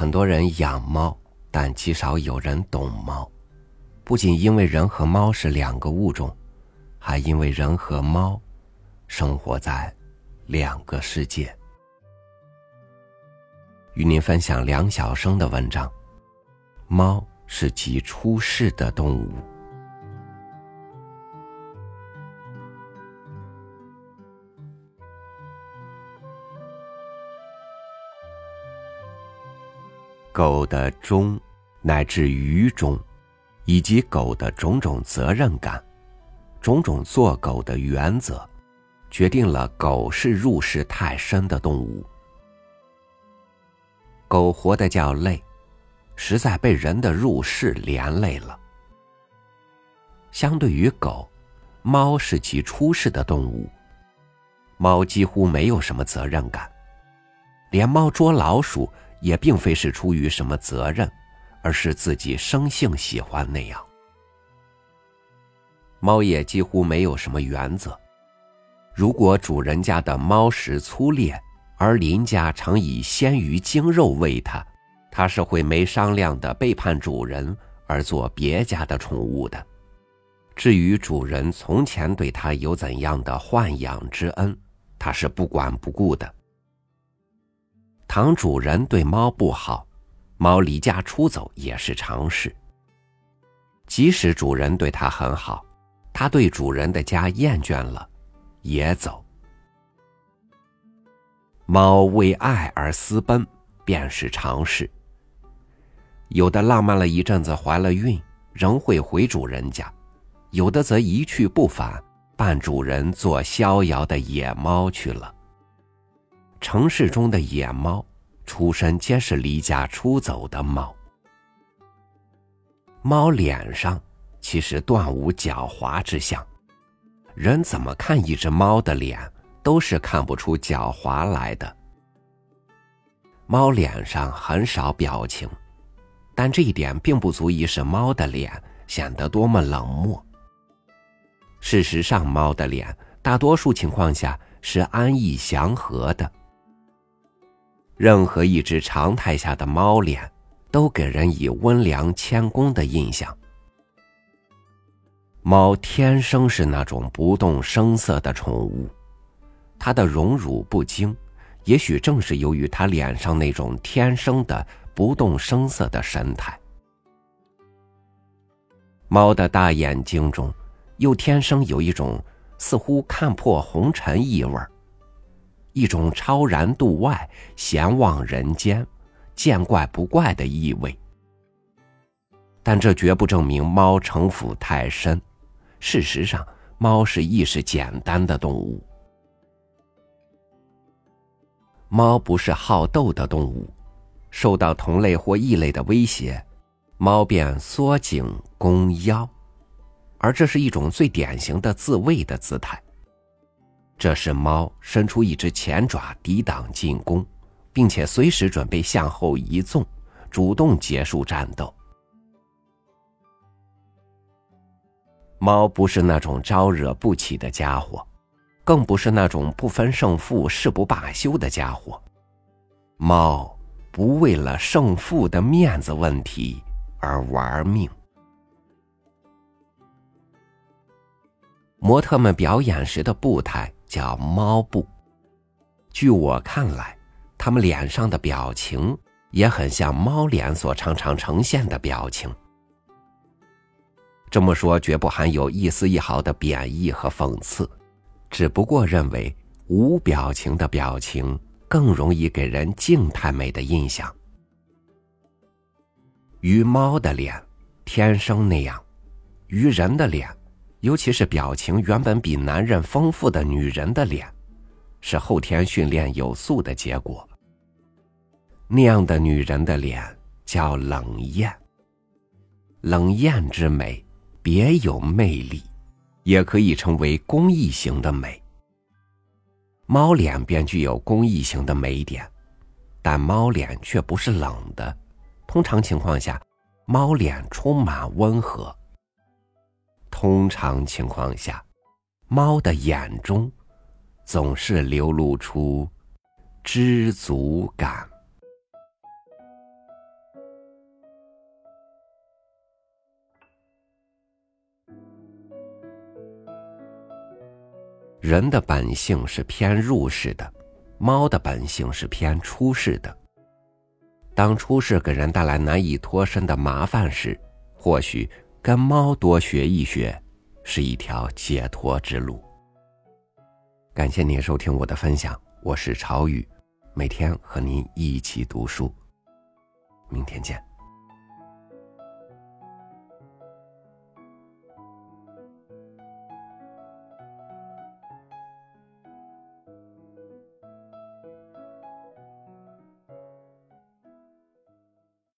很多人养猫，但极少有人懂猫。不仅因为人和猫是两个物种，还因为人和猫生活在两个世界。与您分享梁晓声的文章：猫是极出世的动物。狗的忠，乃至愚忠，以及狗的种种责任感、种种做狗的原则，决定了狗是入世太深的动物。狗活得较累，实在被人的入世连累了。相对于狗，猫是极出世的动物。猫几乎没有什么责任感，连猫捉老鼠。也并非是出于什么责任，而是自己生性喜欢那样。猫也几乎没有什么原则。如果主人家的猫食粗劣，而邻家常以鲜鱼精肉喂它，它是会没商量的背叛主人而做别家的宠物的。至于主人从前对它有怎样的豢养之恩，它是不管不顾的。倘主人对猫不好，猫离家出走也是常事。即使主人对它很好，它对主人的家厌倦了，也走。猫为爱而私奔，便是常事。有的浪漫了一阵子，怀了孕，仍会回主人家；有的则一去不返，伴主人做逍遥的野猫去了。城市中的野猫，出身皆是离家出走的猫。猫脸上其实断无狡猾之相，人怎么看一只猫的脸，都是看不出狡猾来的。猫脸上很少表情，但这一点并不足以使猫的脸显得多么冷漠。事实上，猫的脸大多数情况下是安逸祥和的。任何一只常态下的猫脸，都给人以温良谦恭的印象。猫天生是那种不动声色的宠物，它的荣辱不惊，也许正是由于它脸上那种天生的不动声色的神态。猫的大眼睛中，又天生有一种似乎看破红尘意味儿。一种超然度外、闲望人间、见怪不怪的意味，但这绝不证明猫城府太深。事实上，猫是意识简单的动物。猫不是好斗的动物，受到同类或异类的威胁，猫便缩颈弓腰，而这是一种最典型的自卫的姿态。这是猫伸出一只前爪抵挡进攻，并且随时准备向后一纵，主动结束战斗。猫不是那种招惹不起的家伙，更不是那种不分胜负誓不罢休的家伙。猫不为了胜负的面子问题而玩命。模特们表演时的步态。叫猫步。据我看来，他们脸上的表情也很像猫脸所常常呈现的表情。这么说绝不含有一丝一毫的贬义和讽刺，只不过认为无表情的表情更容易给人静态美的印象。于猫的脸，天生那样；于人的脸。尤其是表情原本比男人丰富的女人的脸，是后天训练有素的结果。那样的女人的脸叫冷艳。冷艳之美，别有魅力，也可以称为工艺型的美。猫脸便具有工艺型的美点，但猫脸却不是冷的。通常情况下，猫脸充满温和。通常情况下猫的眼中总是流露出知足感。人的本性是偏入世的猫的本性是偏出世的。当出世给人带来难以脱身的麻烦时或许跟猫多学一学，是一条解脱之路。感谢您收听我的分享，我是朝雨，每天和您一起读书。明天见。